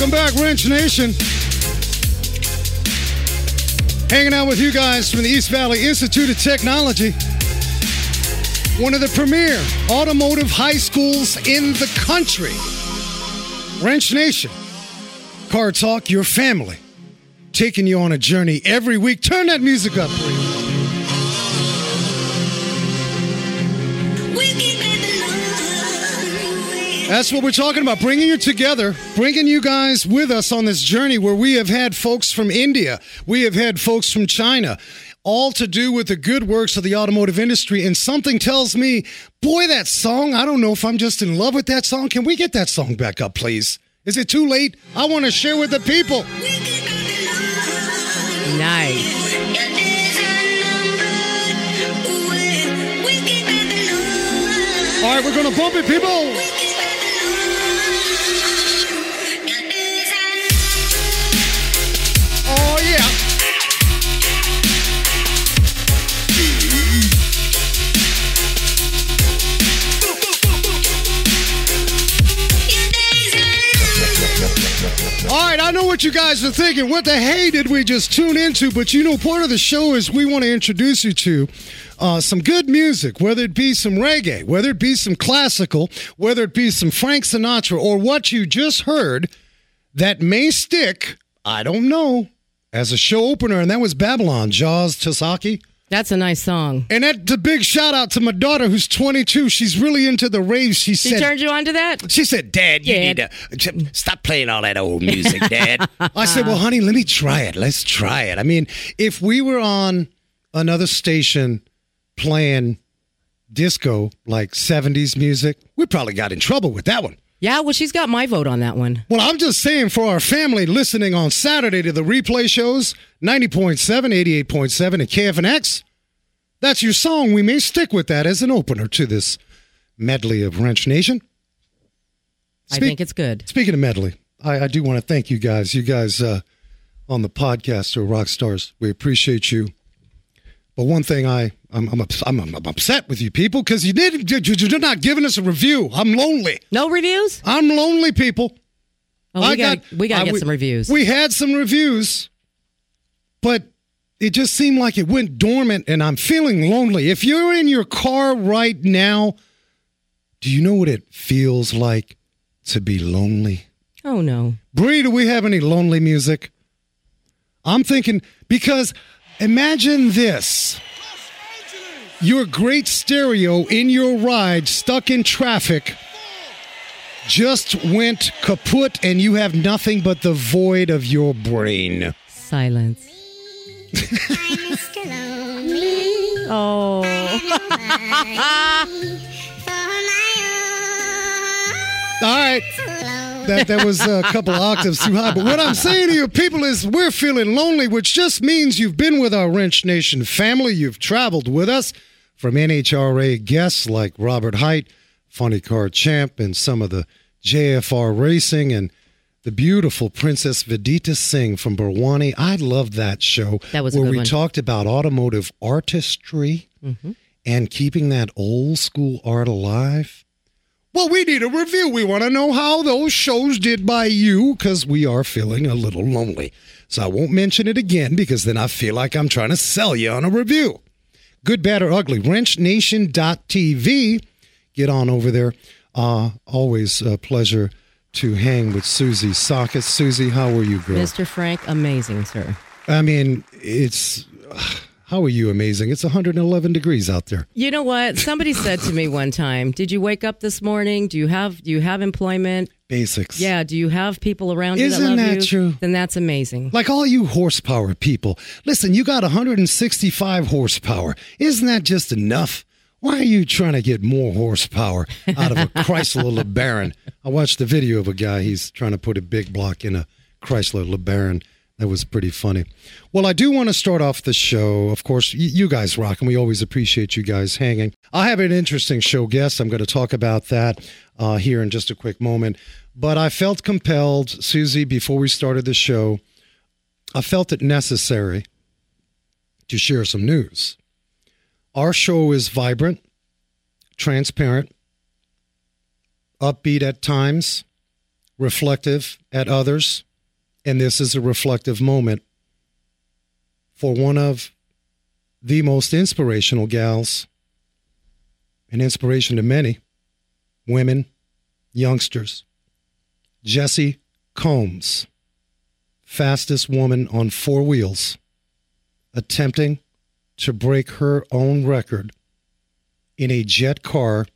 Welcome back, Wrench Nation. Hanging out with you guys from the East Valley Institute of Technology. One of the premier automotive high schools in the country. Wrench Nation. Car Talk, your family. Taking you on a journey every week. Turn that music up, please. That's what we're talking about. Bringing you together, bringing you guys with us on this journey where we have had folks from India, we have had folks from China, all to do with the good works of the automotive industry. And something tells me, boy, that song, I don't know if I'm just in love with that song. Can we get that song back up, please? Is it too late? I want to share with the people. Nice. All right, we're going to bump it, people. You guys are thinking. What the hey did we just tune into? But you know, part of the show is we want to introduce you to uh, some good music, whether it be some reggae, whether it be some classical, whether it be some Frank Sinatra, or what you just heard that may stick, I don't know, as a show opener. And that was Babylon, Jaws Tasaki. That's a nice song. And that's a big shout out to my daughter who's 22. She's really into the raves. She She said, turned you on to that? she said, Dad, you Yeah. need to stop playing all that old music, Dad. I said, Well, honey, let me try it. Let's try it. I mean, if we were on another station playing disco, like 70s music, we probably got in trouble with that one. Yeah, well, she's got my vote on that one. Well, I'm just saying for our family listening on Saturday to the replay shows, 90.7, 88.7, and KFNX, that's your song. We may stick with that as an opener to this medley of Wrench Nation. I think it's good. Speaking of medley, I, I do want to thank you guys. You guys uh, on the podcast are rock stars. We appreciate you. But one thing I I'm I'm, ups- I'm, I'm upset with you people because you did you- you're not giving us a review. I'm lonely. No reviews? I'm lonely, people. Oh, we I got we got I- to get some reviews. We had some reviews, but it just seemed like it went dormant, and I'm feeling lonely. If you're in your car right now, do you know what it feels like to be lonely? oh no. Bree, do we have any lonely music? I'm thinking because imagine this. Your great stereo in your ride, stuck in traffic, just went kaput, and you have nothing but the void of your brain. Silence. oh. All right. That, that was a couple octaves too high. But what I'm saying to you people is we're feeling lonely, which just means you've been with our Wrench Nation family. You've traveled with us from NHRA guests like Robert Hight, Funny Car Champ, and some of the JFR Racing and the beautiful Princess Vedita Singh from Barwani. I loved that show. That was where we one. talked about automotive artistry mm-hmm. and keeping that old school art alive. Well, we need a review. We want to know how those shows did by you because we are feeling a little lonely. So I won't mention it again because then I feel like I'm trying to sell you on a review. Good, bad, or ugly. WrenchNation.tv. Get on over there. Uh, always a pleasure to hang with Susie Sockets. Susie, how are you, girl? Mr. Frank, amazing, sir. I mean, it's. How are you amazing? It's 111 degrees out there. You know what? Somebody said to me one time, "Did you wake up this morning? Do you have do you have employment? Basics. Yeah, do you have people around you Isn't that love that you? true? Then that's amazing. Like all you horsepower people, listen, you got 165 horsepower. Isn't that just enough? Why are you trying to get more horsepower out of a Chrysler LeBaron? I watched the video of a guy, he's trying to put a big block in a Chrysler LeBaron. That was pretty funny. Well, I do want to start off the show. Of course, you guys rock, and we always appreciate you guys hanging. I have an interesting show guest. I'm going to talk about that uh, here in just a quick moment. But I felt compelled, Susie, before we started the show, I felt it necessary to share some news. Our show is vibrant, transparent, upbeat at times, reflective at others, and this is a reflective moment for one of the most inspirational gals, an inspiration to many women, youngsters. Jessi Combs, fastest woman on four wheels, attempting to break her own record in a jet car,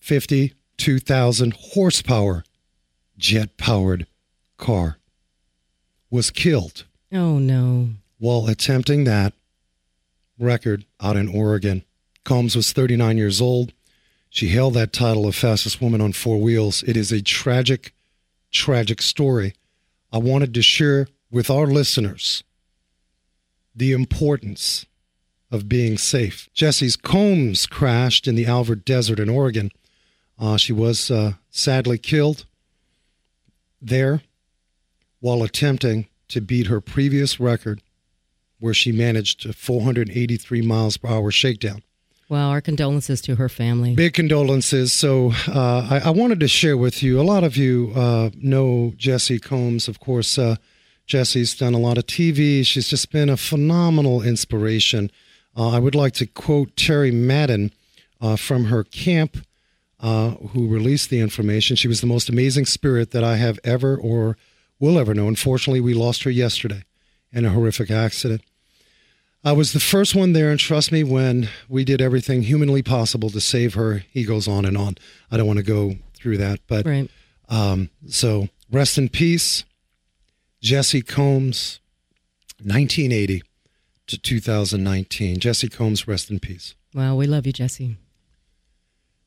52,000 horsepower jet powered car, was killed Oh no. while attempting that record out in Oregon. Combs was 39 years old. She held that title of fastest woman on four wheels. It is a tragic, tragic story. I wanted to share with our listeners the importance of being safe. Jessi's Combs crashed in the Alvord Desert in Oregon. Uh, she was uh, sadly killed there while attempting to beat her previous record, where she managed a 483 miles per hour shakedown. Well, our condolences to her family. Big condolences. So uh, I, I wanted to share with you. A lot of you uh, know Jessi Combs, of course. Uh, Jessi's done a lot of TV. She's just been a phenomenal inspiration. Uh, I would like to quote Terry Madden uh, from her camp, uh, who released the information. She was the most amazing spirit that I have ever or will ever know. Unfortunately, we lost her yesterday in a horrific accident. I was the first one there, and trust me, when we did everything humanly possible to save her, he goes on and on. I don't want to go through that, but Right. um, so rest in peace, Jessi Combs, 1980 to 2019. Jessi Combs, rest in peace. Well, we love you, Jessi.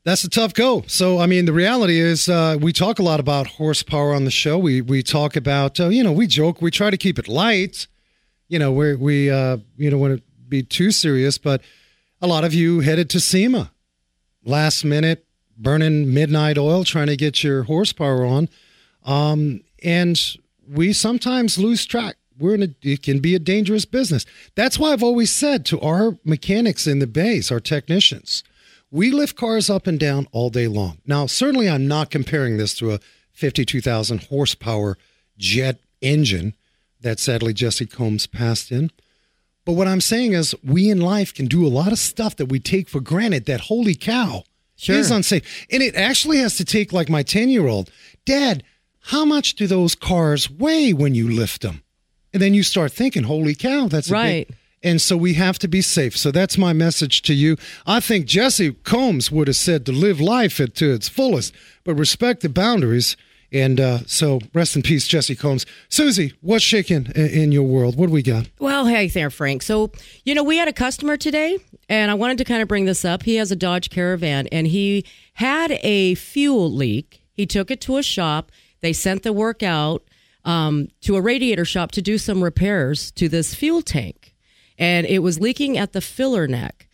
That's a tough go. So, I mean, the reality is, uh, we talk a lot about horsepower on the show. We we talk about, uh, you know, we joke, we try to keep it light. You know, we we uh, you know want to be too serious, but a lot of you headed to SEMA last minute, burning midnight oil, trying to get your horsepower on, um, and we sometimes lose track. We're in a, it can be a dangerous business. That's why I've always said to our mechanics in the base, our technicians, we lift cars up and down all day long. Now, certainly, I'm not comparing this to a 52,000 horsepower jet engine that sadly Jessi Combs passed in. But what I'm saying is, we in life can do a lot of stuff that we take for granted that, holy cow, Sure. is unsafe. And it actually has to take, like my 10 year old, Dad, how much do those cars weigh when you lift them? And then you start thinking, holy cow, that's a Right. big. And so we have to be safe. So that's my message to you. I think Jessi Combs would have said to live life to its fullest, but respect the boundaries. And uh, so rest in peace, Jessi Combs. Susie, what's shaking in, your world? What do we got? Well, hey there, Frank. So, you know, we had a customer today, and I wanted to kind of bring this up. He has a Dodge Caravan, and he had a fuel leak. He took it to a shop. They sent the work out um, to a radiator shop to do some repairs to this fuel tank, and it was leaking at the filler neck.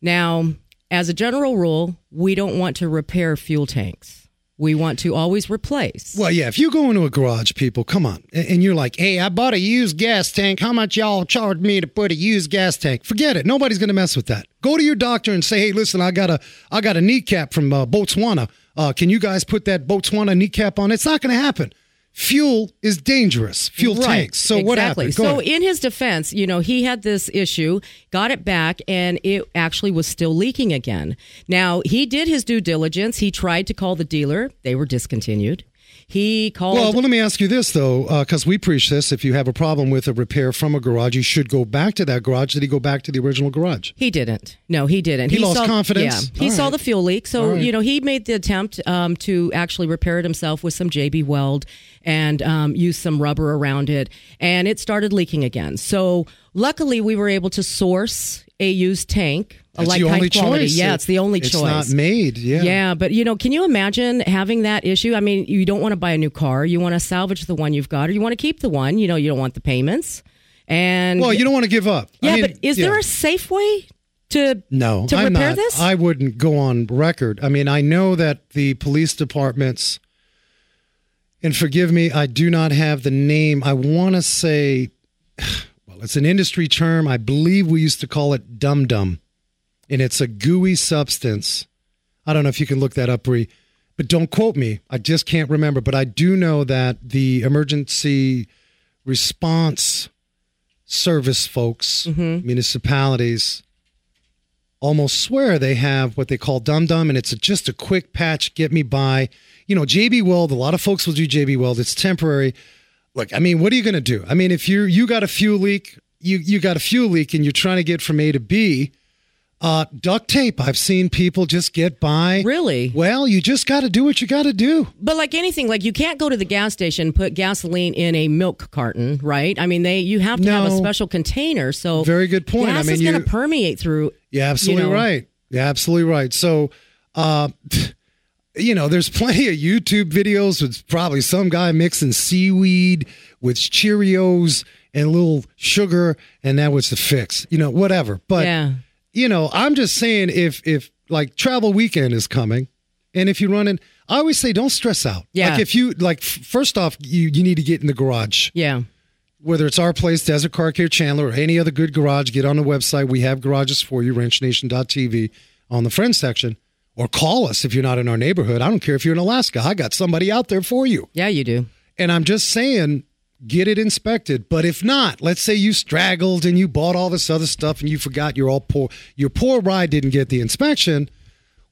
Now, as a general rule, we don't want to repair fuel tanks. We want to always replace. Well, yeah, if you go into a garage, people, come on, and you're like, hey, I bought a used gas tank. How much y'all charge me to put a used gas tank? Forget it. Nobody's going to mess with that. Go to your doctor and say, hey, listen, I got a, I got a kneecap from uh, Botswana. Uh, can you guys put that Botswana kneecap on? It's not going to happen. Fuel is dangerous. Fuel Right. tanks. So what happened? Go so ahead. in his defense, you know, he had this issue, got it back, and it actually was still leaking again. Now he did his due diligence. He tried to call the dealer; they were discontinued. He called. Well, well, let me ask you this though, because we preach this: if you have a problem with a repair from a garage, you should go back to that garage. Did he go back to the original garage? He didn't. No, he didn't. He lost confidence? Yeah, he All saw right. the fuel leak, so right. you know he made the attempt um, to actually repair it himself with some JB Weld and um, use some rubber around it, and it started leaking again. So luckily, we were able to source a used tank, a like the high quality. choice. Yeah, it's the only it's choice. It's not made. Yeah. Yeah, but you know, can you imagine having that issue? I mean, you don't want to buy a new car. You want to salvage the one you've got, or you want to keep the one. You know, you don't want the payments. And Well, you don't want to give up. I yeah, mean, but is yeah. there a safe way to No, to I'm repair not. this? I wouldn't go on record. I mean, I know that the police departments, and forgive me, I do not have the name. I want to say, it's an industry term. I believe we used to call it dum dum, and it's a gooey substance. I don't know if you can look that up, Bree. but don't quote me. I just can't remember. But I do know that the emergency response service folks, mm-hmm. municipalities, almost swear they have what they call dum dum, and it's a, just a quick patch, get me by. You know, JB Weld. A lot of folks will do JB Weld. It's temporary. Look, I mean, what are you going to do? I mean, if you you got a fuel leak, you you got a fuel leak, and you're trying to get from A to B. Uh, duct tape. I've seen people just get by. Really? Well, you just got to do what you got to do. But like anything, like you can't go to the gas station put gasoline in a milk carton, right? I mean, they you have to have a special container. So Very good point. I Gas mean, is going to permeate through. You're absolutely you know. right. You're absolutely right. So, uh, you know, there's plenty of YouTube videos with probably some guy mixing seaweed with Cheerios and a little sugar, and that was the fix. You know, whatever. But yeah. you know, I'm just saying if if like travel weekend is coming, and if you're running, I always say don't stress out. Yeah. Like if you like, first off, you you need to get in the garage Yeah. whether it's our place, Desert Car Care Chandler, or any other good garage, get on the website. We have garages for you, wrenchnation.tv on the friends section, or call us if you're not in our neighborhood. I don't care if you're in Alaska. I got somebody out there for you. Yeah, you do. And I'm just saying, get it inspected. But if not, let's say you straggled and you bought all this other stuff and you forgot you're all poor, your poor ride didn't get the inspection.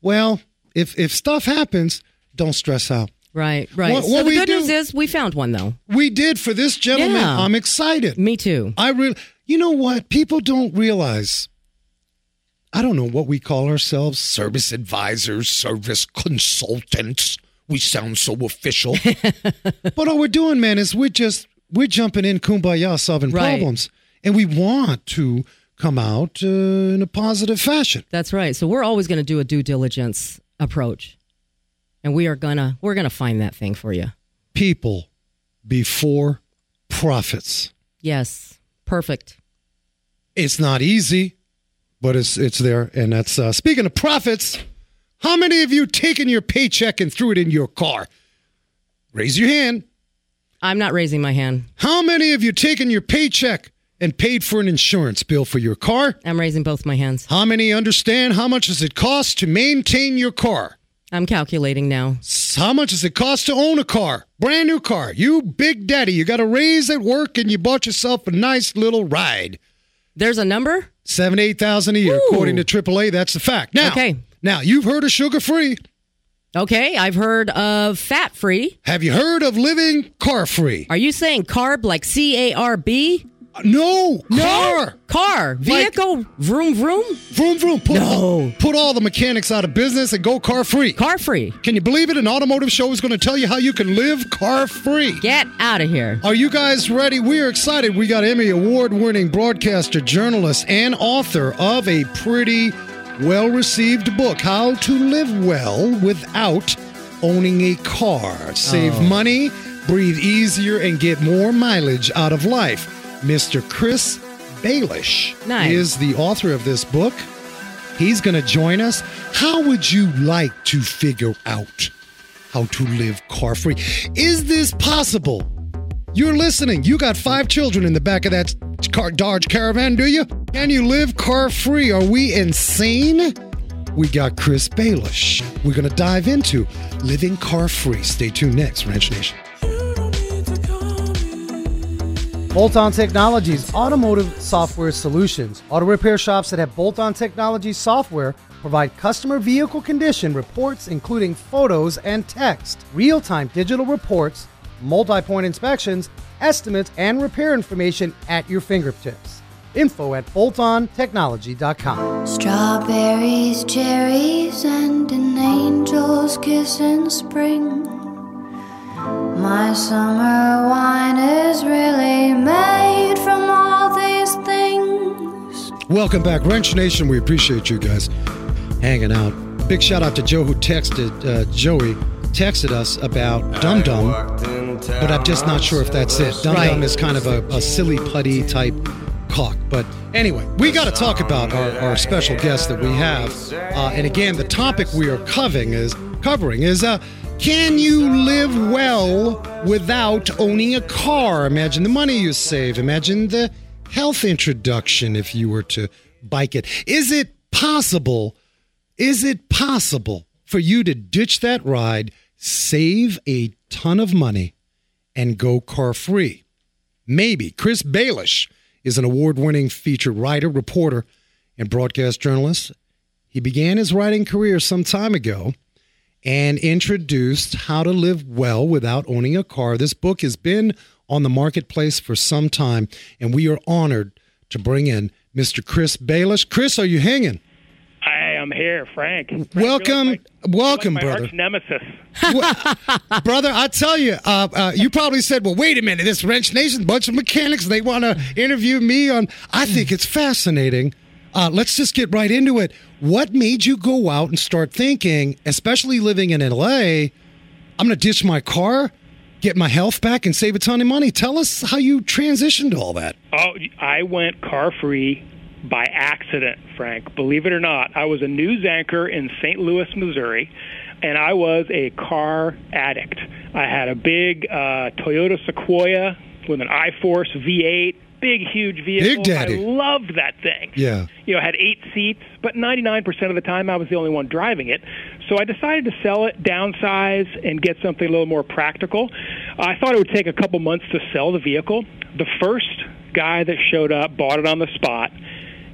Well, if if stuff happens, don't stress out. Right, right. What- so what the good do- news is we found one though. We did for this gentleman. Yeah. I'm excited. Me too. I really, you know what? People don't realize. I don't know what we call ourselves service advisors, service consultants. We sound so official. but all we're doing, man, is we're just, we're jumping in kumbaya solving Right. problems. And we want to come out uh, in a positive fashion. That's right. So we're always going to do a due diligence approach. And we are going to we're going to find that thing for you. People before profits. Yes. Perfect. It's not easy, but it's it's there. And that's uh, speaking of profits. How many of you taken your paycheck and threw it in your car? Raise your hand. I'm not raising my hand. How many of you taken your paycheck and paid for an insurance bill for your car? I'm raising both my hands. How many understand how much does it cost to maintain your car? I'm calculating now. How much does it cost to own a car? Brand new car. You big daddy, you got a raise at work and you bought yourself a nice little ride. There's a number? Seven, eight thousand a year, Ooh. according to AAA. That's the fact. Now, Okay. now you've heard of sugar free. Okay, I've heard of fat free. Have you heard of living car free? Are you saying carb like C A R B? No, car. Car. Vehicle. vroom vroom. Vroom vroom. Put, No. all, put all the mechanics out of business and go car free. Car free. Can you believe it? An automotive show is going to tell you how you can live car free. Get out of here. Are you guys ready? We are excited. We got Emmy award winning broadcaster, journalist, and author of a pretty well received book, How to Live Well Without Owning a Car. Save oh. money, breathe easier, and get more mileage out of life. Mr. Chris Balish Nice. is the author of this book. He's going to join us. How would you like to figure out how to live car free? Is this possible? You're listening. You got five children in the back of that car, Dodge Caravan, do you? Can you live car free? Are we insane? We got Chris Balish. We're going to dive into living car free. Stay tuned next, Wrench Nation. Bolt On Technologies Automotive Software Solutions. Auto repair shops that have Bolt On Technologies software provide customer vehicle condition reports, including photos and text, real time digital reports, multi point inspections, estimates, and repair information at your fingertips. Info at boltontechnology.com. Strawberries, cherries, and an angel's kiss in spring. My summer wine is really made from all these things. Welcome back, Wrench Nation. We appreciate you guys hanging out. Big shout out to Joe who texted uh, Joey texted us about Dum Dum, but I'm just not sure if that's it. Dum Dum Right. is kind of a, a silly putty type caulk. But anyway, we got to talk about our, our special guest that we have. Uh, and again, the topic we are covering is covering is uh, can you live well without owning a car? Imagine the money you save. Imagine the health introduction if you were to bike it. Is it possible? Is it possible for you to ditch that ride, save a ton of money, and go car free. Maybe. Chris Balish is an award winning feature writer, reporter, and broadcast journalist. He began his writing career some time ago and introduced how to live well without owning a car. This book has been on the marketplace for some time, and we are honored to bring in Mr. Chris Balish. Chris, are you hanging? I am here, Frank. Frank welcome, like my, welcome, like brother. Nemesis. brother, I tell you, uh, uh, you probably said, "Well, wait a minute, this Wrench Nation, bunch of mechanics, they want to interview me on." I think it's fascinating. Uh, let's just get right into it. What made you go out and start thinking, especially living in LA? I'm going to ditch my car, get my health back, and save a ton of money. Tell us how you transitioned to all that. Oh, I went car free by accident, Frank. Believe it or not, I was a news anchor in St. Louis, Missouri, and I was a car addict. I had a big uh, Toyota Sequoia with an iForce V8, big, huge vehicle. Big Daddy. I loved that thing. Yeah. You know, had eight seats, but 99% of the time I was the only one driving it. So I decided to sell it, downsize, and get something a little more practical. I thought it would take a couple months to sell the vehicle. The first guy that showed up bought it on the spot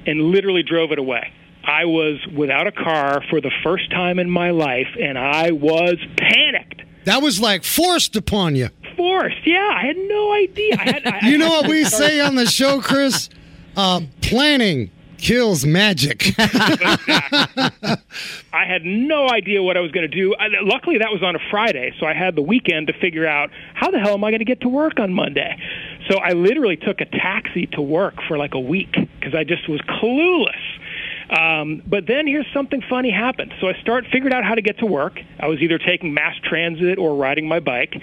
and literally drove it away. I was without a car for the first time in my life, and I was panicked. That was like forced upon you. Forced, yeah. I had no idea. I had, I, You know what we say on the show, Chris? Uh, planning kills magic. I had no idea what I was going to do. I, luckily, that was on a Friday, so I had the weekend to figure out how the hell am I going to get to work on Monday. So I literally took a taxi to work for like a week because I just was clueless. Um, but then here's something funny happened. So I start figured out how to get to work. I was either taking mass transit or riding my bike.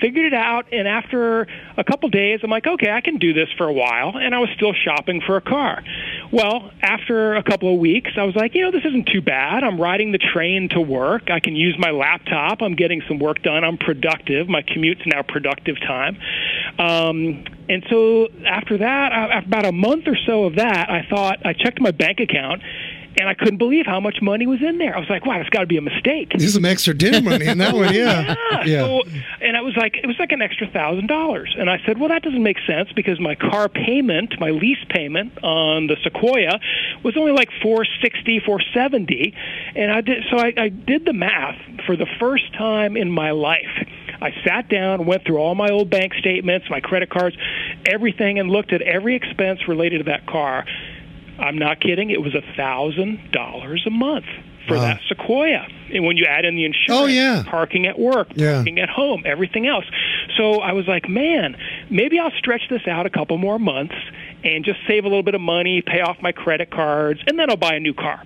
Figured it out, and after a couple days, I'm like, okay, I can do this for a while. And I was still shopping for a car. Well, after a couple of weeks, I was like, you know, this isn't too bad. I'm riding the train to work. I can use my laptop. I'm getting some work done. I'm productive. My commute's now productive time. Um, and so after that, uh, about a month or so of that, I thought I checked my bank account and I couldn't believe how much money was in there. I was like, wow, that's got to be a mistake. There's some extra dinner money in that one, yeah. Yeah. So, and I was like, it was like an extra thousand dollars. And I said, well, that doesn't make sense because my car payment, my lease payment on the Sequoia, was only like four sixty, four seventy. And I did, so I, I did the math for the first time in my life. I sat down, went through all my old bank statements, my credit cards, everything, and looked at every expense related to that car. I'm not kidding. It was a thousand dollars a month for Wow. that Sequoia. And when you add in the insurance, Oh, yeah. parking at work, Yeah. parking at home, everything else. So I was like, man, maybe I'll stretch this out a couple more months and just save a little bit of money, pay off my credit cards, and then I'll buy a new car.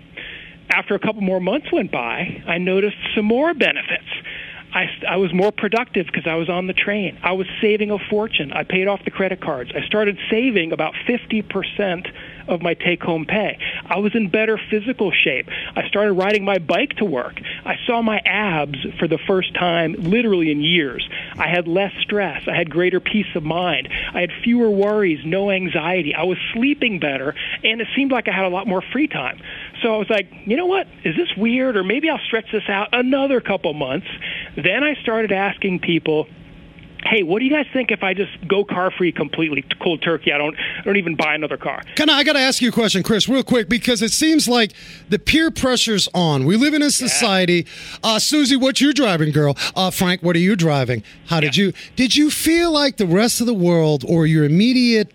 After a couple more months went by, I noticed some more benefits. I, I was more productive because I was on the train. I was saving a fortune. I paid off the credit cards. I started saving about 50% of my take home pay. I was in better physical shape. I started riding my bike to work. I saw my abs for the first time literally in years. I had less stress. I had greater peace of mind. I had fewer worries, no anxiety. I was sleeping better, and it seemed like I had a lot more free time. So I was like, you know what? Is this weird? Or maybe I'll stretch this out another couple months. Then I started asking people, hey, what do you guys think if I just go car free completely, cold turkey? I don't, I don't even buy another car. Can I, I got to ask you a question, Chris, real quick, because it seems like the peer pressure's on. We live in a society. Uh, Susie, what you driving, girl? Uh, Frank, what are you driving? How did you? Did you feel like the rest of the world or your immediate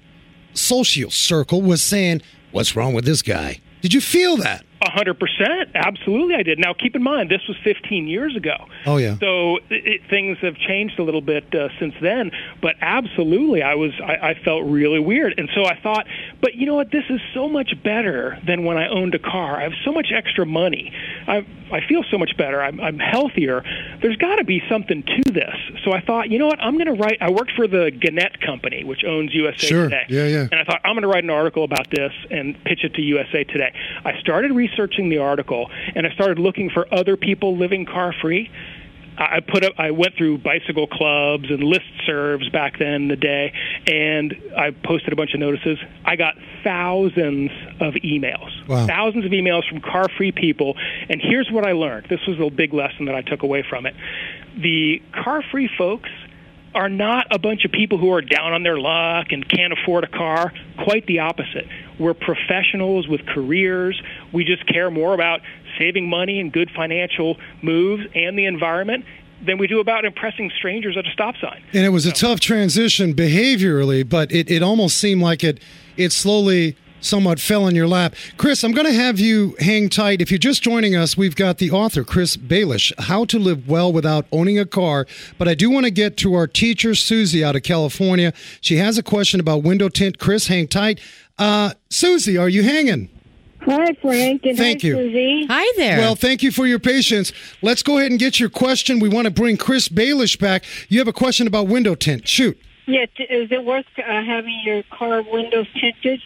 social circle was saying, "What's wrong with this guy"? Did you feel that? A hundred percent, absolutely, I did. Now, keep in mind, this was 15 years ago. Oh, yeah. So it, things have changed a little bit uh, since then, but absolutely, I was, I, I felt really weird, and so I thought, but you know what? This is so much better than when I owned a car. I have so much extra money. I, I feel so much better. I'm, I'm healthier. There's got to be something to this. So I thought, you know what? I'm going to write. I worked for the Gannett Company, which owns USA Sure. Today. Yeah, yeah. And I thought, I'm going to write an article about this and pitch it to USA Today. I started researching the article, and I started looking for other people living car free. I put up, I went through bicycle clubs and list serves back then in the day, and I posted a bunch of notices. I got thousands of emails, Wow. thousands of emails from car free people. And here's what I learned this was a big lesson that I took away from it. The car free folks are not a bunch of people who are down on their luck and can't afford a car. Quite the opposite. We're professionals with careers. We just care more about saving money and good financial moves and the environment than we do about impressing strangers at a stop sign. And it was a tough transition behaviorally, but it, it almost seemed like it it slowly somewhat fell in your lap. Chris, I'm going to have you hang tight. If you're just joining us, we've got the author, Chris Balish, How to Live Well Without Owning a Car. But I do want to get to our teacher, Susie, out of California. She has a question about window tint. Chris, hang tight. Uh, Susie, are you hanging? Hi, Frank. And Thank hi, you. Susie. Hi there. Well, thank you for your patience. Let's go ahead and get your question. We want to bring Chris Balish back. You have a question about window tint. Shoot. Yeah, t- is it worth uh, having your car windows tinted?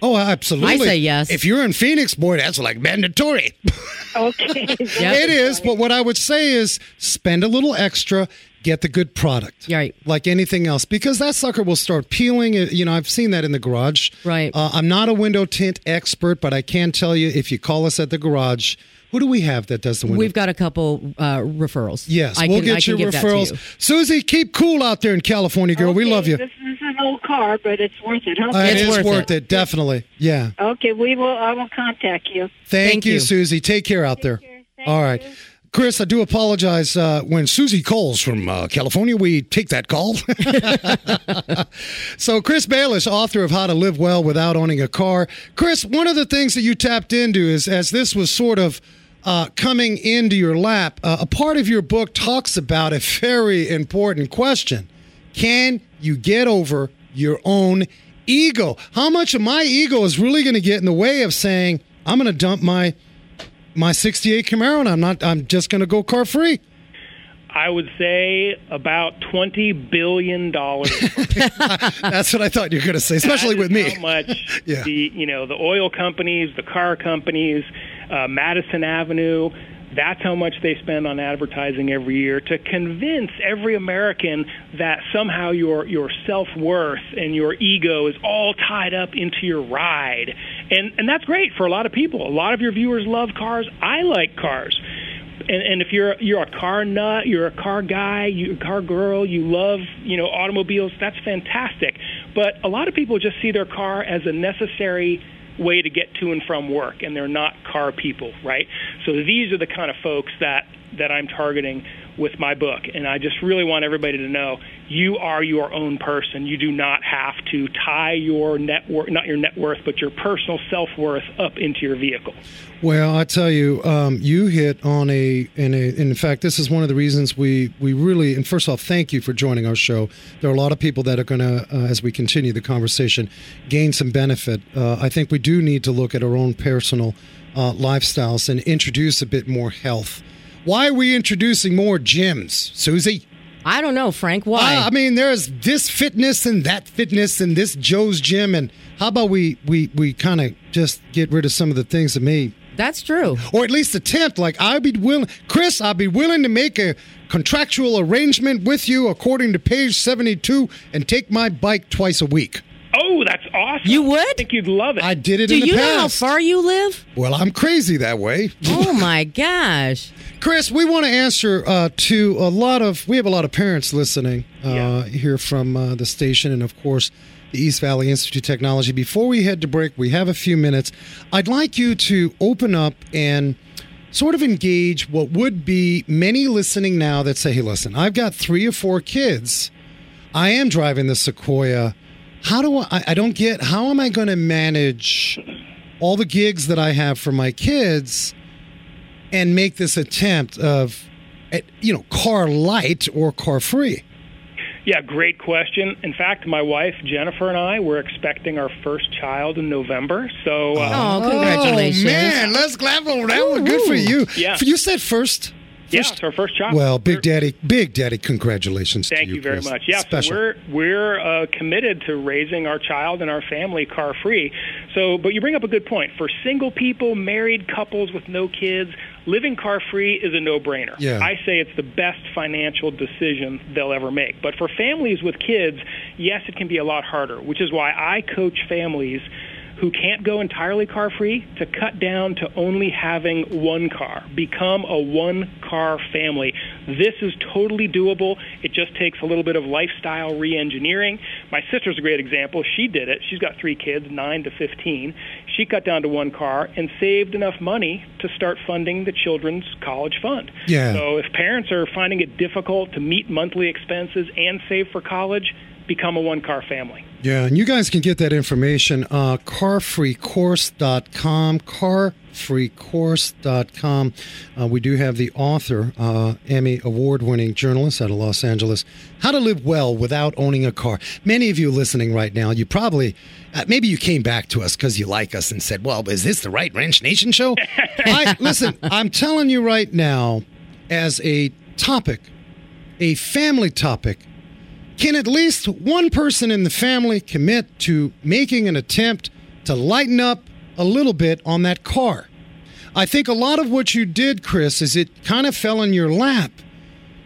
Oh, absolutely. I say yes. If you're in Phoenix, boy, that's like mandatory. Okay. Yep. It is, but what I would say is spend a little extra, get the good product. Right. Like anything else, because that sucker will start peeling. You know, I've seen that in the garage. Right. Uh, I'm not a window tint expert, but I can tell you if you call us at the garage, who do we have that does the window? We've got a couple uh, referrals. Yes, I we'll can, get I can your give referrals. you. Susie, keep cool out there in California, girl. We love you. This, this is an old car, but it's worth it. Huh? Uh, it It's worth worth it. it. definitely. Yeah. Okay, we will. I will contact you. Thank, Thank you, you. Susie. Take care out there. care. Thank All right. you. Chris, I do apologize. Uh, when Susie calls from uh, California, we take that call. so, Chris Balish, author of How to Live Well Without Owning a Car. Chris, one of the things that you tapped into is as this was sort of uh, coming into your lap, uh, a part of your book talks about a very important question Can you get over your own ego? How much of my ego is really going to get in the way of saying, I'm going to dump my my 68 Camaro and I'm not I'm just going to go car free. I would say about twenty billion dollars. That's what I thought you were going to say, especially with me. How much Yeah. the you know the oil companies, the car companies, uh, Madison Avenue. That's how much they spend on advertising every year to convince every American that somehow your your self worth and your ego is all tied up into your ride, and and that's great for a lot of people. A lot of your viewers love cars. I like cars and, and if you're you're a car nut, you're a car guy, you're a car girl, you love you know automobiles, that's fantastic. But a lot of people just see their car as a necessary way to get to and from work, and they're not car people, right? So these are the kind of folks that that I'm targeting with my book, and I just really want everybody to know you are your own person. You do not have to tie your net worth, not your net worth, but your personal self worth up into your vehicle. Well, I tell you, um, you hit on a, in a. In fact, this is one of the reasons we we really. And first off, thank you for joining our show. There are a lot of people that are going to, uh, as we continue the conversation, gain some benefit. Uh, I think we do need to look at our own personal uh, lifestyles and introduce a bit more health. Why are we introducing more gyms, Susie? I don't know, Frank. Why? Uh, I mean, there's this fitness and that fitness and this Joe's gym, and how about we we we kind of just get rid of some of the things that may, That's true. or at least attempt. Like I'd be willing, Chris, I'd be willing to make a contractual arrangement with you according to page seventy two and take my bike twice a week. Oh, that's awesome! You would? I think you'd love it. I did it Do in the you know how far you live? well, I'm crazy that way. Oh my gosh. Chris, we want to answer uh, to a lot of. We have a lot of parents listening uh, Yeah. here from uh, the station, and of course, the East Valley Institute of Technology. Before we head to break, we have a few minutes. I'd like you to open up and sort of engage what would be many listening now that say, "Hey, listen, I've got three or four kids. I am driving the Sequoia. How do I? I don't get. How am I going to manage all the gigs that I have for my kids?" and make this attempt of, eh, you know, car light or car free? Yeah, great question. In fact, my wife Jennifer and I were expecting our first child in November. So uh, Oh, congratulations. Oh, man, let's clap over that one. Good for you. Yeah. You said first. Yeah, First- it's our first child. Well, Big Daddy, Big Daddy, congratulations Thank to you. you very Chris. much. Yeah, Special. so we're we're uh, committed to raising our child and our family car free. So, but you bring up a good point. For single people, married couples with no kids, living car free is a no brainer. Yeah. I say it's the best financial decision they'll ever make. But for families with kids, yes, it can be a lot harder, which is why I coach families who can't go entirely car free to cut down to only having one car. Become a one car family. This is totally doable. It just takes a little bit of lifestyle re engineering. My sister's a great example. She did it. She's got three kids, 9 to 15. She cut down to one car and saved enough money to start funding the children's college fund. Yeah. So if parents are finding it difficult to meet monthly expenses and save for college, become a one car family. Yeah, and you guys can get that information uh, carfreecourse.com, carfreecourse.com. Uh, we do have the author, uh, Emmy award winning journalist out of Los Angeles, How to Live Well Without Owning a Car. Many of you listening right now, you probably, uh, maybe you came back to us because you like us and said, well, is this the right Wrench Nation show? I, listen, I'm telling you right now, as a topic, a family topic, can at least one person in the family commit to making an attempt to lighten up a little bit on that car? I think a lot of what you did, Chris, is it kind of fell in your lap.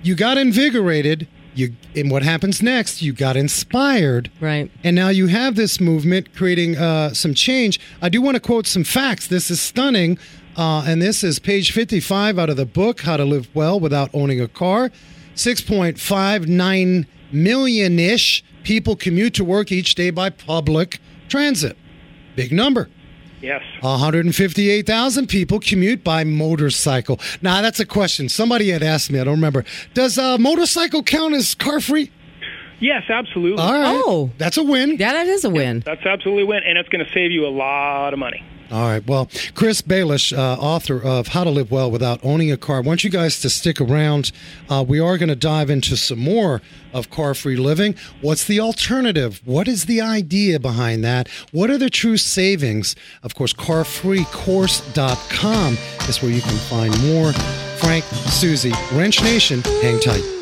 You got invigorated. You and what happens next? You got inspired, Right. and now you have this movement creating uh, some change. I do want to quote some facts. This is stunning, uh, and this is page 55 out of the book, How to Live Well Without Owning a Car. 6.59 million ish people commute to work each day by public transit. Big number. Yes. 158,000 people commute by motorcycle. Now, that's a question. Somebody had asked me, I don't remember. Does a motorcycle count as car free? Yes, absolutely. All right. Oh. That's a win. Yeah, that is a win. That's absolutely a win, and it's going to save you a lot of money. All right. Well, Chris Balish, uh, author of How to Live Well Without Owning a Car, I want you guys to stick around. Uh, we are going to dive into some more of car free living. What's the alternative? What is the idea behind that? What are the true savings? Of course, carfreecourse.com is where you can find more. Frank, Susie, Wrench Nation, hang tight.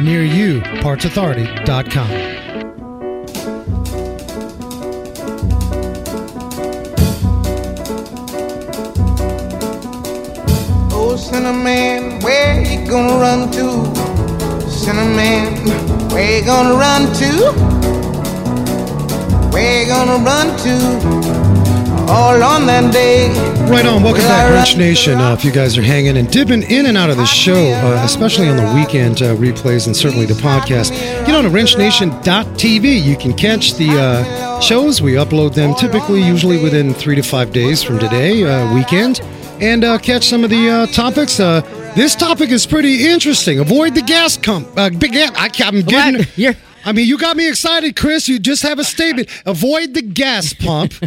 near you, partsauthority.com. Oh, Cinnamon, where you gonna run to? Cinnamon, where you gonna run to? Where you gonna run to? All on that day. Right on. Welcome back, Wrench Nation. Uh, if you guys are hanging and dipping in and out of the show, uh, especially on the weekend uh, replays and certainly the podcast, get on to wrenchnation.tv. You can catch the uh, shows. We upload them typically, usually within three to five days from today, uh, weekend, and uh, catch some of the uh, topics. Uh, this topic is pretty interesting. Avoid the gas pump. Uh, big, yeah, I, I'm getting. What? You're- I mean, you got me excited, Chris. You just have a statement. Avoid the gas pump.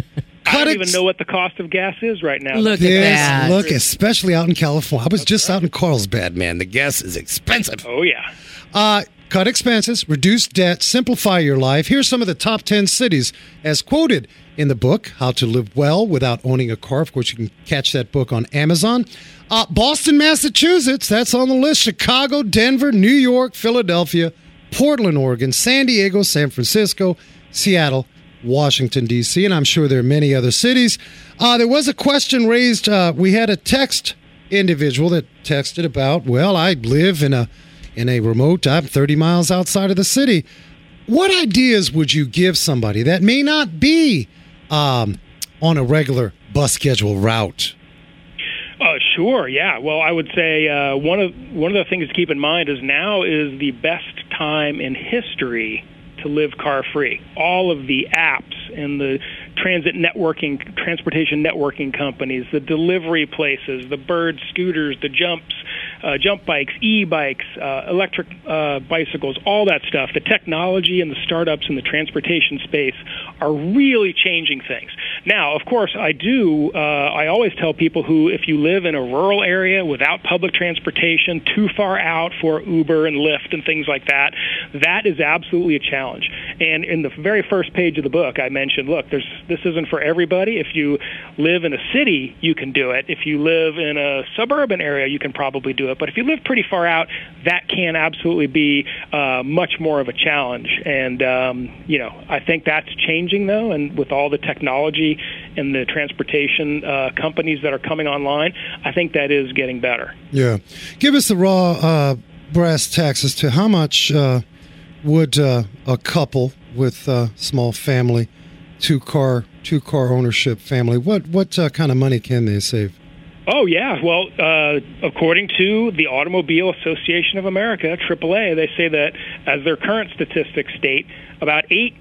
I don't it- even know what the cost of gas is right now. Look at Yes, that. look, especially out in California. I was just out in Carlsbad, man. The gas is expensive. Oh yeah. Uh, cut expenses, reduce debt, simplify your life. Here's some of the top 10 cities as quoted in the book, How to Live Well Without Owning a Car. Of course, you can catch that book on Amazon. Uh, Boston, Massachusetts, that's on the list. Chicago, Denver, New York, Philadelphia, Portland, Oregon, San Diego, San Francisco, Seattle, Washington, D.C., and I'm sure there are many other cities. Uh, there was a question raised. Uh, we had a text individual that texted about, well, I live in a in a remote, I'm 30 miles outside of the city. What ideas would you give somebody that may not be um, on a regular bus schedule route? Uh, sure, yeah. Well, I would say uh, one of one of the things to keep in mind is now is the best time in history to live car free. All of the apps and the transit networking, transportation networking companies, the delivery places, the bird scooters, the jumps, uh, jump bikes, e-bikes, uh, electric uh, bicycles, all that stuff. The technology and the startups in the transportation space are really changing things. Now, of course, I do. Uh, I always tell people who, if you live in a rural area without public transportation, too far out for Uber and Lyft and things like that, that is absolutely a challenge. And in the very first page of the book, I mentioned, look, there's this isn't for everybody. If you live in a city, you can do it. If you live in a suburban area, you can probably do it. But if you live pretty far out, that can absolutely be uh, much more of a challenge. And um, you know, I think that's changing though, and with all the technology and the transportation uh, companies that are coming online, I think that is getting better. Yeah. Give us the raw uh, brass tacks as to how much uh, would uh, a couple with a small family, two car two car ownership family, what what uh, kind of money can they save? Oh yeah, well, uh, according to the Automobile Association of America AAA, they say that as their current statistics state, about eight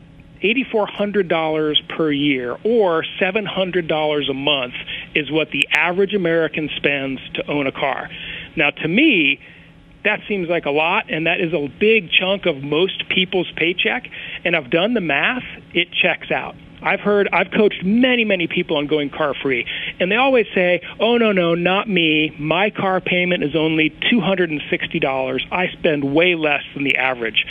$8,400 per year or $700 a month is what the average American spends to own a car. Now, to me, that seems like a lot, and that is a big chunk of most people's paycheck. And I've done the math, it checks out. I've heard, I've coached many, many people on going car free, and they always say, oh, no, no, not me. My car payment is only $260. I spend way less than the average.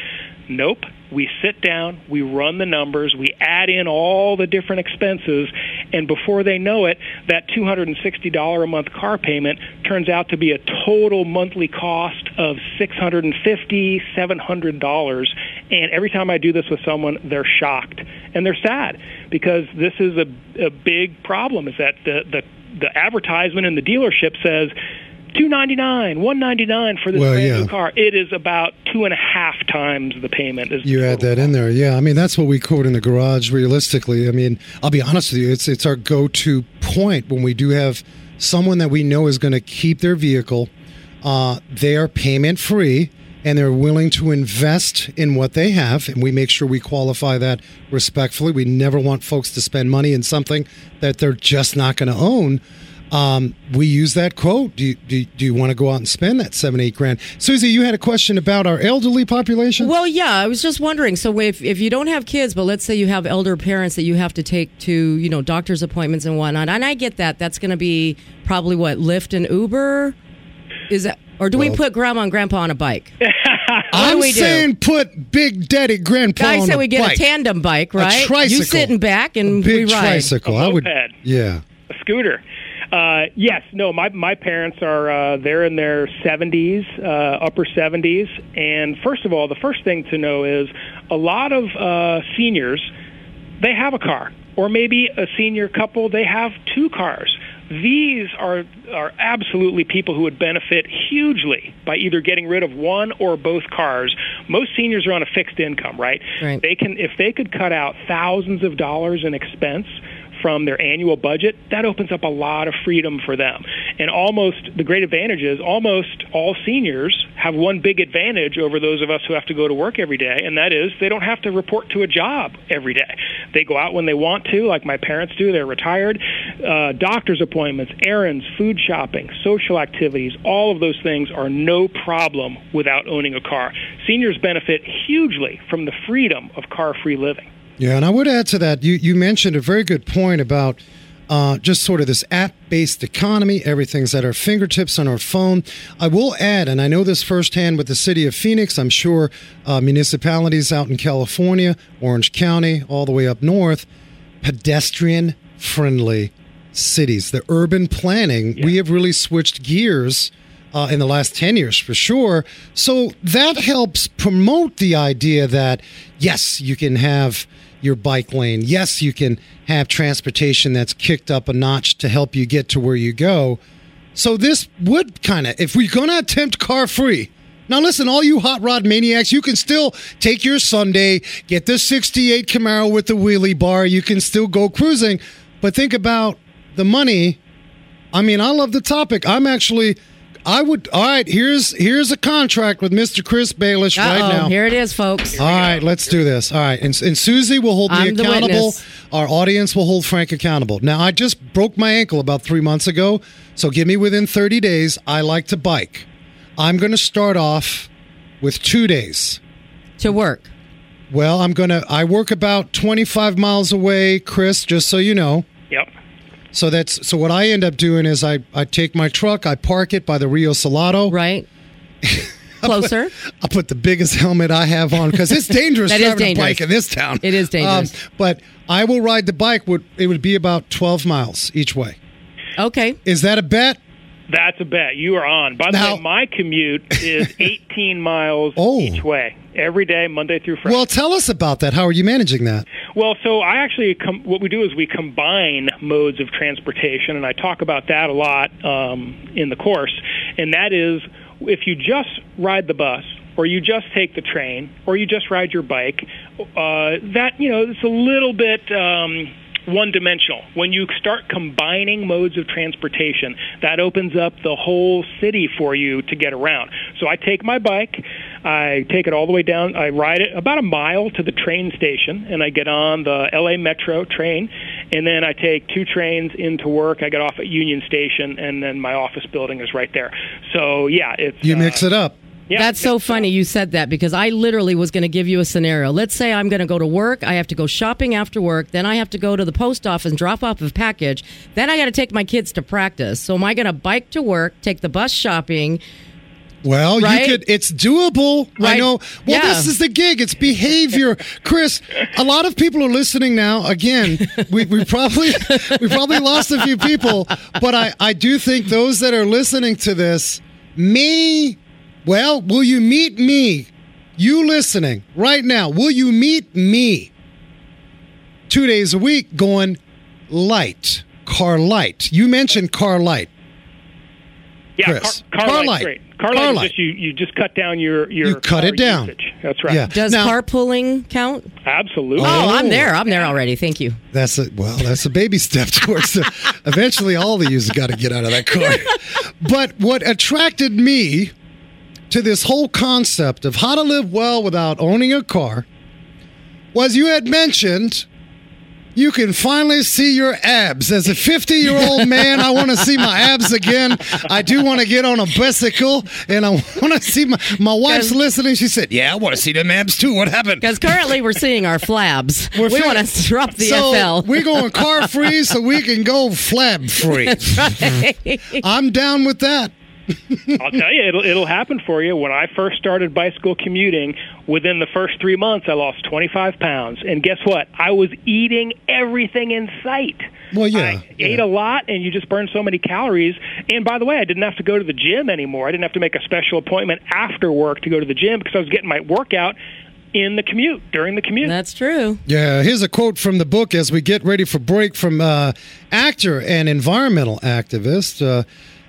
Nope. We sit down, we run the numbers, we add in all the different expenses, and before they know it, that $260 a month car payment turns out to be a total monthly cost of $650, $700. And every time I do this with someone, they're shocked and they're sad because this is a, a big problem is that the, the, the advertisement in the dealership says, two ninety nine, one ninety nine for this Well, brand yeah. new car. It is about two and a half times the payment. Is You add that in there, yeah. I mean, that's what we quote in the garage. Realistically, I mean, I'll be honest with you, it's it's our go-to point when we do have someone that we know is going to keep their vehicle. Uh, they are payment free and they're willing to invest in what they have, and we make sure we qualify that respectfully. We never want folks to spend money in something that they're just not going to own. Um, we use that quote. Do you, do, do you want to go out and spend that seven, eight grand? Susie, you had a question about our elderly population? Well, yeah, I was just wondering. So, if if you don't have kids, but let's say you have elder parents that you have to take to, you know, doctor's appointments and whatnot, and I get that. That's going to be probably what Lyft and Uber. Is that, or do we put grandma and grandpa on a bike? I'm do we do? saying put Big Daddy Grandpa I on said a we get bike. a tandem bike, A right? tricycle. You sit in back and a big we ride. tricycle. A I would. Yeah. a scooter. Uh, yes, no. My my parents are uh, they're in their 70s, uh, upper 70s, and first of all, the first thing to know is a lot of uh, seniors they have a car, or maybe a senior couple they have two cars. These are are absolutely people who would benefit hugely by either getting rid of one or both cars. Most seniors are on a fixed income, right? Right. They can if they could cut out thousands of dollars in expense from their annual budget, that opens up a lot of freedom for them. And almost the great advantage is almost all seniors have one big advantage over those of us who have to go to work every day, and that is they don't have to report to a job every day. They go out when they want to, like my parents do. They're retired. Uh, doctor's appointments, errands, food shopping, social activities, all of those things are no problem without owning a car. Seniors benefit hugely from the freedom of car-free living. Yeah, and I would add to that. You you mentioned a very good point about uh, just sort of this app-based economy. Everything's at our fingertips on our phone. I will add, and I know this firsthand with the city of Phoenix. I'm sure uh, municipalities out in California, Orange County, all the way up north, pedestrian-friendly cities. The urban planning. We have really switched gears uh, in the last 10 years for sure. So that helps promote the idea that, yes, you can have your bike lane. Yes, you can have transportation that's kicked up a notch to help you get to where you go. So this would kind of, if we're going to attempt car free, now listen, all you hot rod maniacs, you can still take your Sunday, get the 68 Camaro with the wheelie bar. You can still go cruising, but think about the money I mean, I love the topic. I'm actually, I would. All right, here's here's a contract with Mr. Chris Balish right Uh-oh, now. here it is, folks. All right, let's do this. All right, and, and Susie will hold I'm the accountable. Our audience will hold Frank accountable. Now, I just broke my ankle about three months ago, so give me within 30 days. I like to bike. I'm going to start off with two days. To work. Well, I'm going to, I work about 25 miles away, Chris, just so you know. So that's so what I end up doing is I, I take my truck, I park it by the Rio Salado. Right. Closer. I put the biggest helmet I have on because it's dangerous That is driving dangerous. a bike in this town. It is dangerous. Um, but I will ride the bike. Would it would be about twelve miles each way? Okay. Is that a bet? That's a bet. You are on. By the Now- way, my commute is 18 miles Oh. each way every day, Monday through Friday. Well, tell us about that. How are you managing that? Well, so I actually com- what we do is we combine modes of transportation, and I talk about that a lot um, in the course. And that is, if you just ride the bus, or you just take the train, or you just ride your bike, uh, that you know it's a little bit. Um, one dimensional. When you start combining modes of transportation, that opens up the whole city for you to get around. So I take my bike, I take it all the way down, I ride it about a mile to the train station, and I get on the LA Metro train, and then I take two trains into work. I get off at Union Station, and then my office building is right there. So yeah, it's You uh, mix it up. Yeah, That's so funny you said that because I literally was going to give you a scenario. Let's say I'm going to go to work, I have to go shopping after work, then I have to go to the post office and drop off a package, then I got to take my kids to practice. So am I going to bike to work, take the bus shopping? Well, Right? you could. It's doable. I know. Well, Yeah. this is the gig. It's behavior, Chris. A lot of people are listening now. Again, we, we probably we probably lost a few people, but I I do think those that are listening to this me, Well, will you meet me? You listening right now? Will you meet me? Two days a week, going light, car light. You mentioned car light. Yeah, Chris. car, car, Car light's light. great. Car, Car light, is light. just you, you just cut down your your You cut car it down. usage. That's right. Yeah. Does Now- carpooling count? Absolutely. Oh, Oh. I'm there. I'm there already. Thank you. That's a well, that's a baby step towards the. Eventually, all of you's got to get out of that car. But what attracted me to this whole concept of how to live well without owning a car was you had mentioned you can finally see your abs. As a 50 year old man, I want to see my abs again. I do want to get on a bicycle and I want to see my. My wife's listening. She said, Yeah, I want to see them abs too. What happened? Because currently we're seeing our flabs. We're we want to drop the so FL. We're going car free so we can go flab free. I'm down with that. I'll tell you, it'll it'll happen for you. When I first started bicycle commuting, within the first three months, I lost 25 pounds, and guess what? I was eating everything in sight. Well, yeah, I yeah. ate a lot, and you just burn so many calories. And by the way, I didn't have to go to the gym anymore. I didn't have to make a special appointment after work to go to the gym because I was getting my workout in the commute during the commute. That's true. Yeah, here's a quote from the book as we get ready for break from uh, actor and environmental activist uh,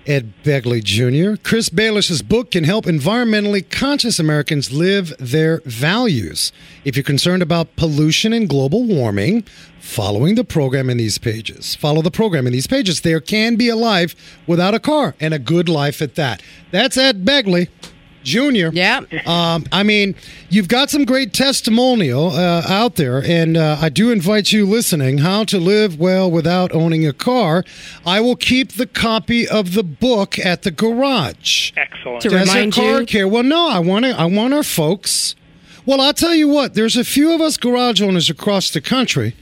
Ed Begley Jr. Chris Balish's book can help environmentally conscious Americans live their values. If you're concerned about pollution and global warming, following the program in these pages. Follow the program in these pages. There can be a life without a car and a good life at that. That's Ed Begley Jr. Yeah. Um, I mean, you've got some great testimonial uh, out there, and uh, I do invite you listening how to live well without owning a car. I will keep the copy of the book at the garage. Excellent. To Desert remind Car you? Care. Well, no, I want to. I want our folks. Well, I'll tell you what. There's a few of us garage owners across the country.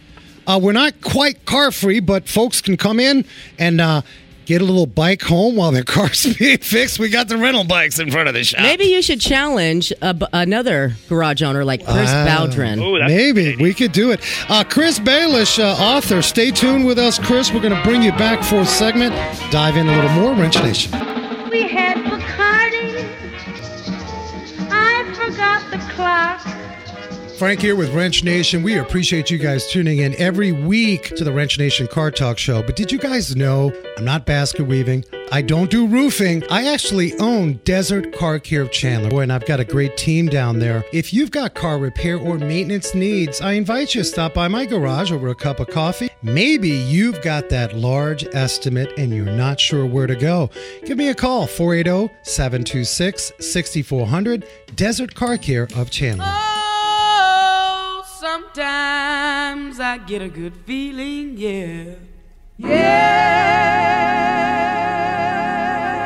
Uh, we're not quite car free, but folks can come in and uh, get a little bike home while their car's being fixed. We got the rental bikes in front of the shop. Maybe you should challenge a, another garage owner like Chris Ah. Baldwin. Oh, that's Maybe we could do it. Uh, Chris Balish, uh, author. Stay tuned with us, Chris. We're going to bring you back for a segment. Dive in a little more, Wrench Nation. We had Bacardi. I forgot the clock. Frank here with Wrench Nation. We appreciate you guys tuning in every week to the Wrench Nation Car Talk Show. But did you guys know I'm not basket weaving? I don't do roofing. I actually own Desert Car Care of Chandler. Boy, and I've got a great team down there. If you've got car repair or maintenance needs, I invite you to stop by my garage over a cup of coffee. Maybe you've got that large estimate and you're not sure where to go. Give me a call 480 726 6400 Desert Car Care of Chandler. Oh, sometimes I get a good feeling, yeah. Yeah.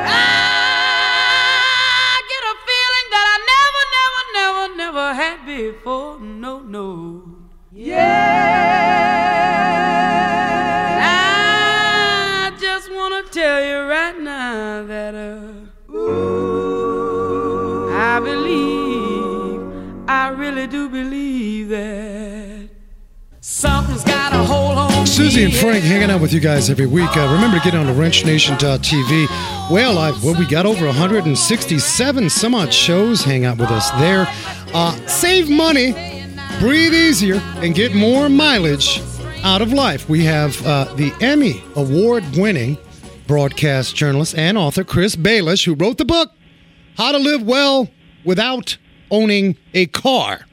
I get a feeling that I never, never, never, never had before. No, no. Susie and Frank hanging out with you guys every week. Uh, remember to get on to wrenchnation.tv. Well, I've, well, we got over 167 some odd shows. Hang out with us there. Uh, save money, breathe easier, and get more mileage out of life. We have uh, the Emmy award winning broadcast journalist and author Chris Balish, who wrote the book, How to Live Well Without Owning a Car.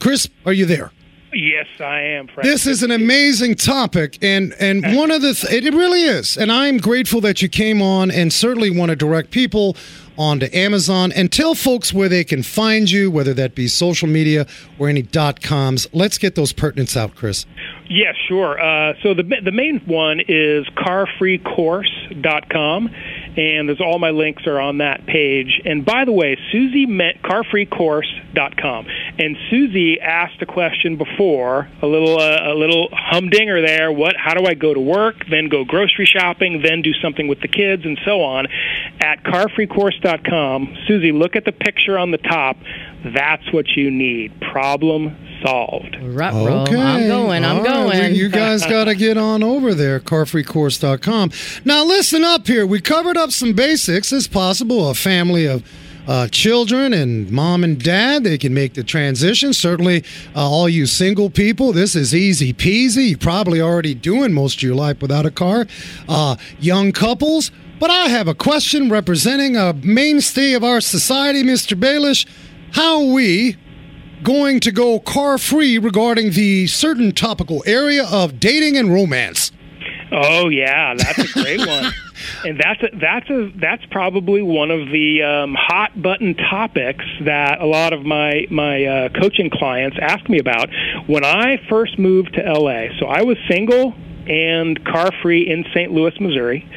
Chris, are you there? Yes, I am, Frank. This is an amazing topic, and and one of the th- it really is, and I'm grateful that you came on, and certainly want to direct people onto Amazon and tell folks where they can find you, whether that be social media or any dot coms. Let's get those pertinents out, Chris. Yeah, sure. Uh, so the the main one is carfreecourse.com, and there's all my links are on that page. And by the way, Susie met carfreecourse.com, and Susie asked a question before, a little uh, a little humdinger there. What? How do I go to work, then go grocery shopping, then do something with the kids, and so on? At carfreecourse.com, Susie, look at the picture on the top. That's what you need. Problem solved. Ruh-roh. I'm going. I'm All right, going. You guys got to get on over there, carfreecourse.com. Now, listen up here. We covered up some basics. It's possible a family of uh, children and mom and dad, they can make the transition. Certainly, uh, all you single people, this is easy peasy. You're probably already doing most of your life without a car. Uh, young couples. But I have a question representing a mainstay of our society, Mr. Balish. How are we going to go car free regarding the certain topical area of dating and romance. Oh yeah, that's a great one, and that's a, that's a that's probably one of the um, hot button topics that a lot of my my uh, coaching clients ask me about. When I first moved to LA, so I was single and car free in St. Louis, Missouri.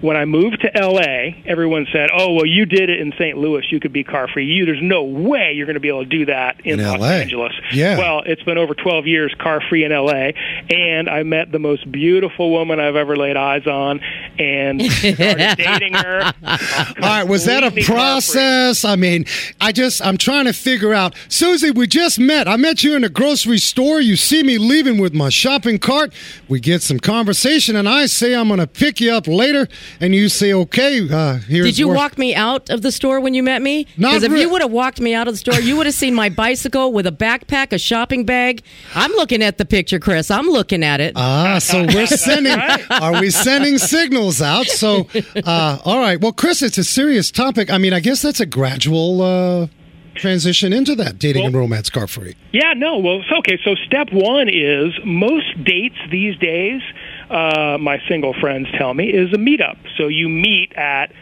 When I moved to LA, everyone said, "Oh, well, you did it in St. Louis. You could be car free. You, there's no way you're going to be able to do that in, In Los LA. Angeles." Yeah. Well, it's been over 12 years car free in LA, and I met the most beautiful woman I've ever laid eyes on, and started dating her. All right, was that a Completely car-free. process? I mean, I just I'm trying to figure out. Susie, we just met. I met you in a grocery store. You see me leaving with my shopping cart. We get some conversation, and I say I'm going to pick you up later, and you say okay. Uh, here's Did you where- walk me out of the store when you met me? Not Because if re- you would have walked me out of the store, you would have seen my bicycle with a backpack, a shopping bag. I'm looking at the picture, Chris. I'm looking at it. Ah, so we're sending. Are we sending signals out? So, uh, all right. Well, Chris, it's a serious topic. I mean, I guess that's a gradual uh, transition into that dating and romance car free. Yeah, no. Well, okay. So step one is most dates these days. Uh, my single friends tell me is a meetup. So you meet at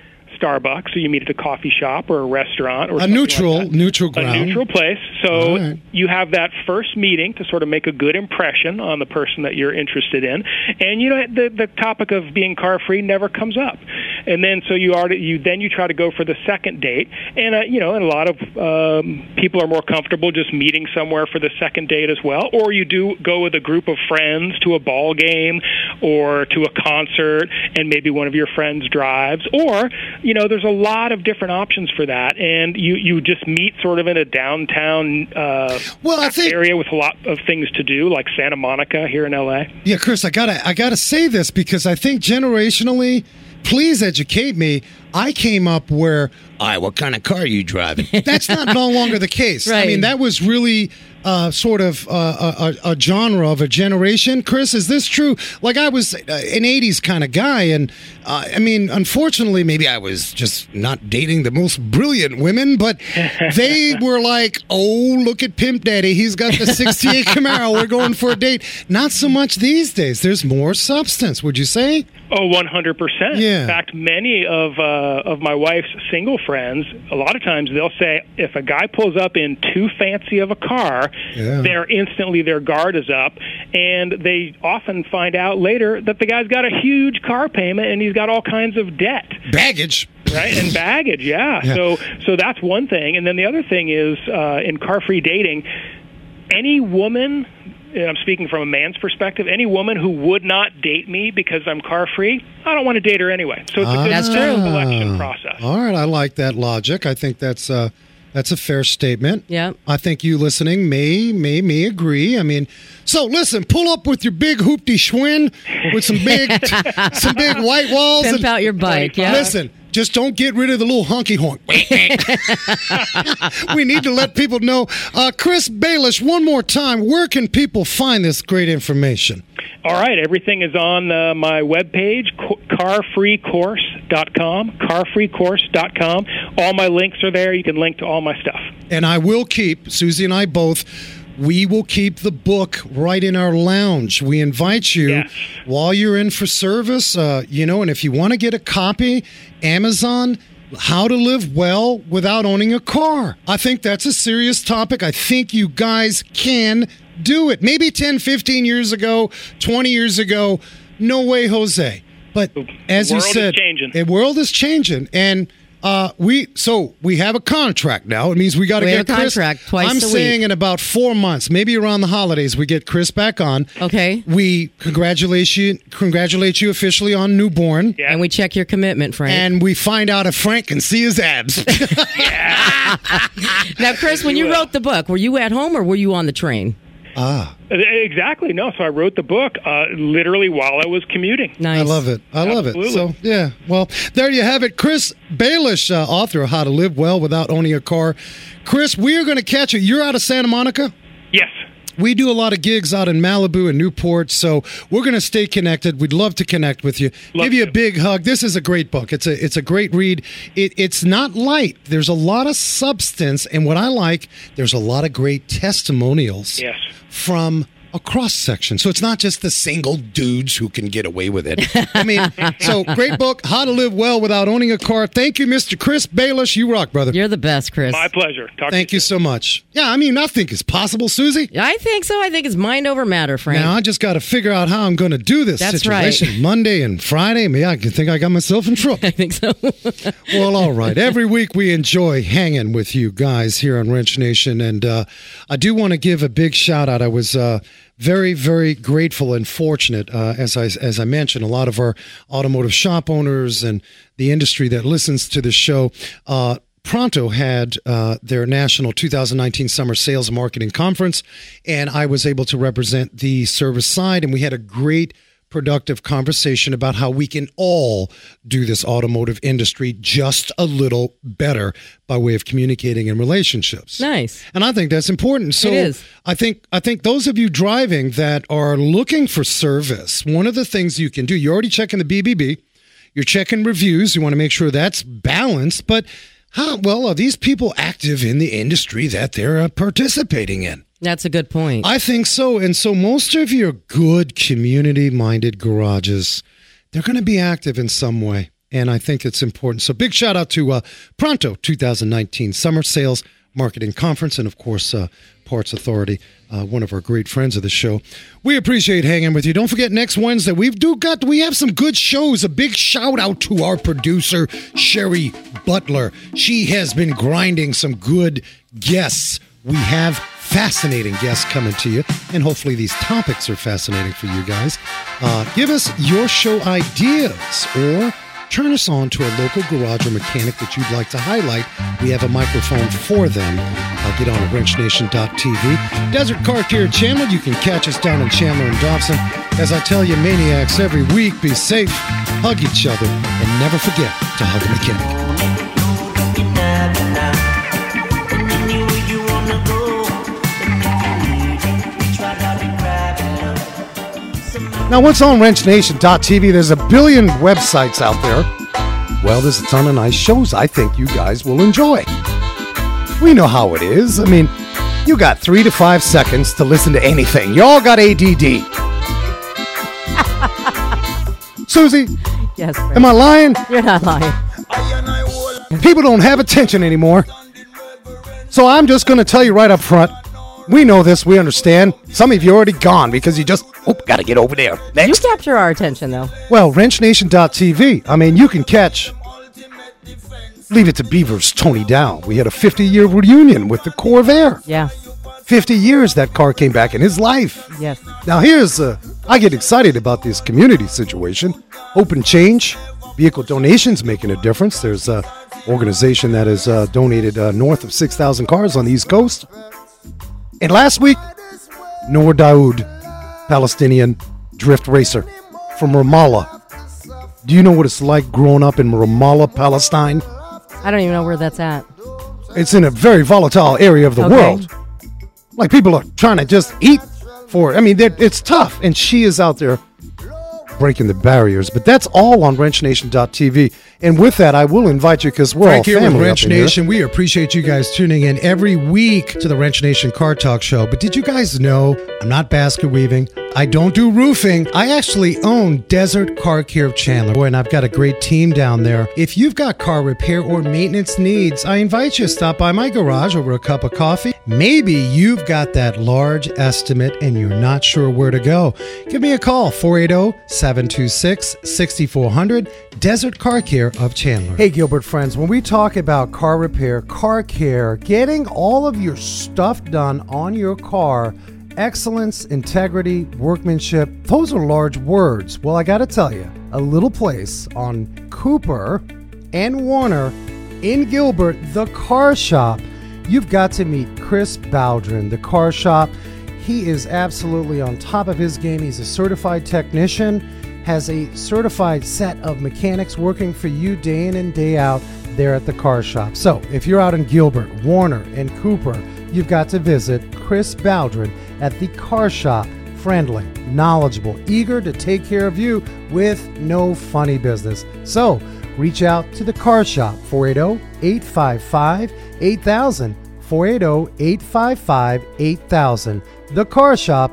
Starbucks, or you meet at a coffee shop or a restaurant or A something like neutral, neutral a neutral place. So right. you have that first meeting to sort of make a good impression on the person that you're interested in, and you know the the topic of being car free never comes up, and then so you already you then you try to go for the second date, and uh, you know and a lot of um, people are more comfortable just meeting somewhere for the second date as well, or you do go with a group of friends to a ball game or to a concert, and maybe one of your friends drives, or you know there's a lot of different options for that, and you you just meet sort of in a downtown uh, Well, I think area with a lot of things to do, like Santa Monica here in LA. Yeah, Chris, I gotta I gotta say this because I think generationally, please educate me. I came up where, all right, what kind of car are you driving? That's not no longer the case. I mean, that was really uh, sort of uh, a, a genre of a generation. Chris, is this true? Like I was uh, an '80s kind of guy, and uh, I mean, unfortunately, maybe I was just not dating the most brilliant women, but they were like, "Oh, look at Pimp Daddy, he's got the '68 Camaro. We're going for a date." Not so much these days. There's more substance. Would you say? Oh, Oh, one hundred percent. Yeah. In fact, many of uh, of my wife's single friends, a lot of times they'll say, if a guy pulls up in too fancy of a car, Yeah. they're instantly their guard is up, and they often find out later that the guy's got a huge car payment and he's got all kinds of debt. Baggage. right and baggage yeah. Yeah. so so that's one thing and then the other thing is uh, in car free dating any woman and I'm speaking from a man's perspective. Any woman who would not date me because I'm car free, I don't want to date her anyway. So it's a good That's true. selection process. All right, I like that logic. I think that's uh, That's a fair statement. Yeah. I think you listening may may may agree. I mean, so listen, pull up with your big hoopty schwinn with some big some big white walls Pimp and out your bike. Yeah. listen. Just don't get rid of the little honky honk. we need to let people know. Uh, Chris Balish, one more time, where can people find this great information? All right, everything is on uh, my webpage, co- carfreecourse.com, carfreecourse.com. All my links are there. You can link to all my stuff. And I will keep, Susie and I both, we will keep the book right in our lounge. We invite you Yes. while you're in for service, uh, you know, and if you want to get a copy, Amazon. How to live well without owning a car. I think that's a serious topic. I think you guys can do it. Maybe 10, 15 years ago, 20 years ago, no way, Jose. But as you said, the world is changing, and uh, we so we have a contract now. It means we got to get have a Chris. contract twice I'm a week. saying in about four months, maybe around the holidays, we get Chris back on. Okay. We congratulate you, congratulate you officially on newborn, Yeah. And we check your commitment, Frank. and we find out if Frank can see his abs. now, Chris, when you wrote the book, were you at home or were you on the train? Uh, Exactly. No, so I wrote the book uh, literally while I was commuting. Nice. I love it. I love it. Absolutely. So yeah. Well, there you have it. Chris Balish, uh, author of How to Live Well Without Owning a Car. Chris, we are going to catch you. You're out of Santa Monica. Yes. We do a lot of gigs out in Malibu and Newport, so we're going to stay connected. We'd love to connect with you. Love Give you a big hug. This is a great book. It's a it's a great read. It, it's not light. There's a lot of substance, and what I like, there's a lot of great testimonials Yes. from a cross section. So it's not just the single dudes who can get away with it. I mean, so great book, How to Live Well Without Owning a Car. Thank you, Mr. Chris Balish. You rock, brother. You're the best, Chris. My pleasure. Talk Thank to you so much. Yeah, I mean, nothing is possible, Susie. I think so. I think it's mind over matter, Frank. Now I just got to figure out how I'm going to do this That's situation. Monday and Friday, maybe I can think I got myself in trouble. I think so. well, all right. Every week we enjoy hanging with you guys here on Wrench Nation, and uh, I do want to give a big shout out. I was uh, very, very grateful and fortunate, uh, as I as I mentioned, a lot of our automotive shop owners and the industry that listens to the show. Uh, Pronto had uh, their national 2019 Summer Sales Marketing Conference, and I was able to represent the service side, and we had a great productive conversation about how we can all do this automotive industry just a little better by way of communicating in relationships. nice. And I think that's important. So. I think I think those of you driving that are looking for service, one of the things you can do, you're already checking the BBB, you're checking reviews, you want to make sure that's balanced, but how well are these people active in the industry that they're uh, participating in? That's a good point. I think so. And so most of your good community minded garages, they're going to be active in some way. And I think it's important. So big shout out to uh, Pronto 2019 Summer Sales Marketing Conference and, of course, uh, Parts Authority, uh, one of our great friends of the show. We appreciate hanging with you. Don't forget next Wednesday we've do got we have some good shows. A big shout out to our producer Sherry Butler. She has been grinding some good guests. We have fascinating guests coming to you, and hopefully these topics are fascinating for you guys. Uh, give us your show ideas or turn us on to a local garage or mechanic that you'd like to highlight. We have a microphone for them. Uh, get on wrenchnation.tv. Desert Car Care Chandler, you can catch us down in Chandler and Dobson. As I tell you, maniacs, every week, be safe, hug each other, and never forget to hug a mechanic. Now, what's on WrenchNation.tv? There's a billion websites out there. Well, there's a ton of nice shows I think you guys will enjoy. We know how it is. I mean, you got three to five seconds to listen to anything. You all got ADD. Susie, yes, am I lying? You're not lying. People don't have attention anymore. So I'm just going to tell you right up front. We know this. We understand. Some of you already gone because you just, oh, got to get over there. You Next. capture our attention, though. Well, WrenchNation.tv. I mean, you can catch. Leave it to Beaver's Tony Dow. We had a 50 year reunion with the Corvair. Yeah. 50 years that car came back in his life. Yes. Now, here's, uh, I get excited about this community situation. Open change, vehicle donations making a difference. There's a organization that has uh, donated uh, north of 6,000 cars on the East Coast. And last week, Noor Daoud, Palestinian drift racer from Ramallah. Do you know what it's like growing up in Ramallah, Palestine? I don't even know where that's at. It's in a very volatile area of the Okay. world. Like people are trying to just eat for it. I mean, it's tough. And she is out there breaking the barriers. But that's all on wrenchnation.tv. And with that, I will invite you because we're Frank all here family with Wrench. Nation. We appreciate you guys tuning in every week to the Wrench Nation Car Talk Show. But did you guys know I'm not basket weaving? I don't do roofing. I actually own Desert Car Care of Chandler. Boy, and I've got a great team down there. If you've got car repair or maintenance needs, I invite you to stop by my garage over a cup of coffee. Maybe you've got that large estimate and you're not sure where to go. Give me a call 480 726 6400 Desert Car Care of Chandler. Hey, Gilbert friends, when we talk about car repair, car care, getting all of your stuff done on your car, excellence, integrity, workmanship, those are large words. Well, I got to tell you, a little place on Cooper and Warner in Gilbert, the car shop, you've got to meet Chris Baldwin, the car shop. He is absolutely on top of his game. He's a certified technician, has a certified set of mechanics working for you day in and day out there at the car shop. So, if you're out in Gilbert, Warner, and Cooper, you've got to visit Chris Baldwin at the car shop. Friendly, knowledgeable, eager to take care of you with no funny business. So, reach out to the car shop 480 855 8000. 480 855 8000. The Car Shop,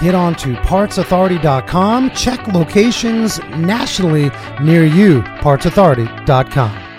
get on to partsauthority.com. Check locations nationally near you. Partsauthority.com.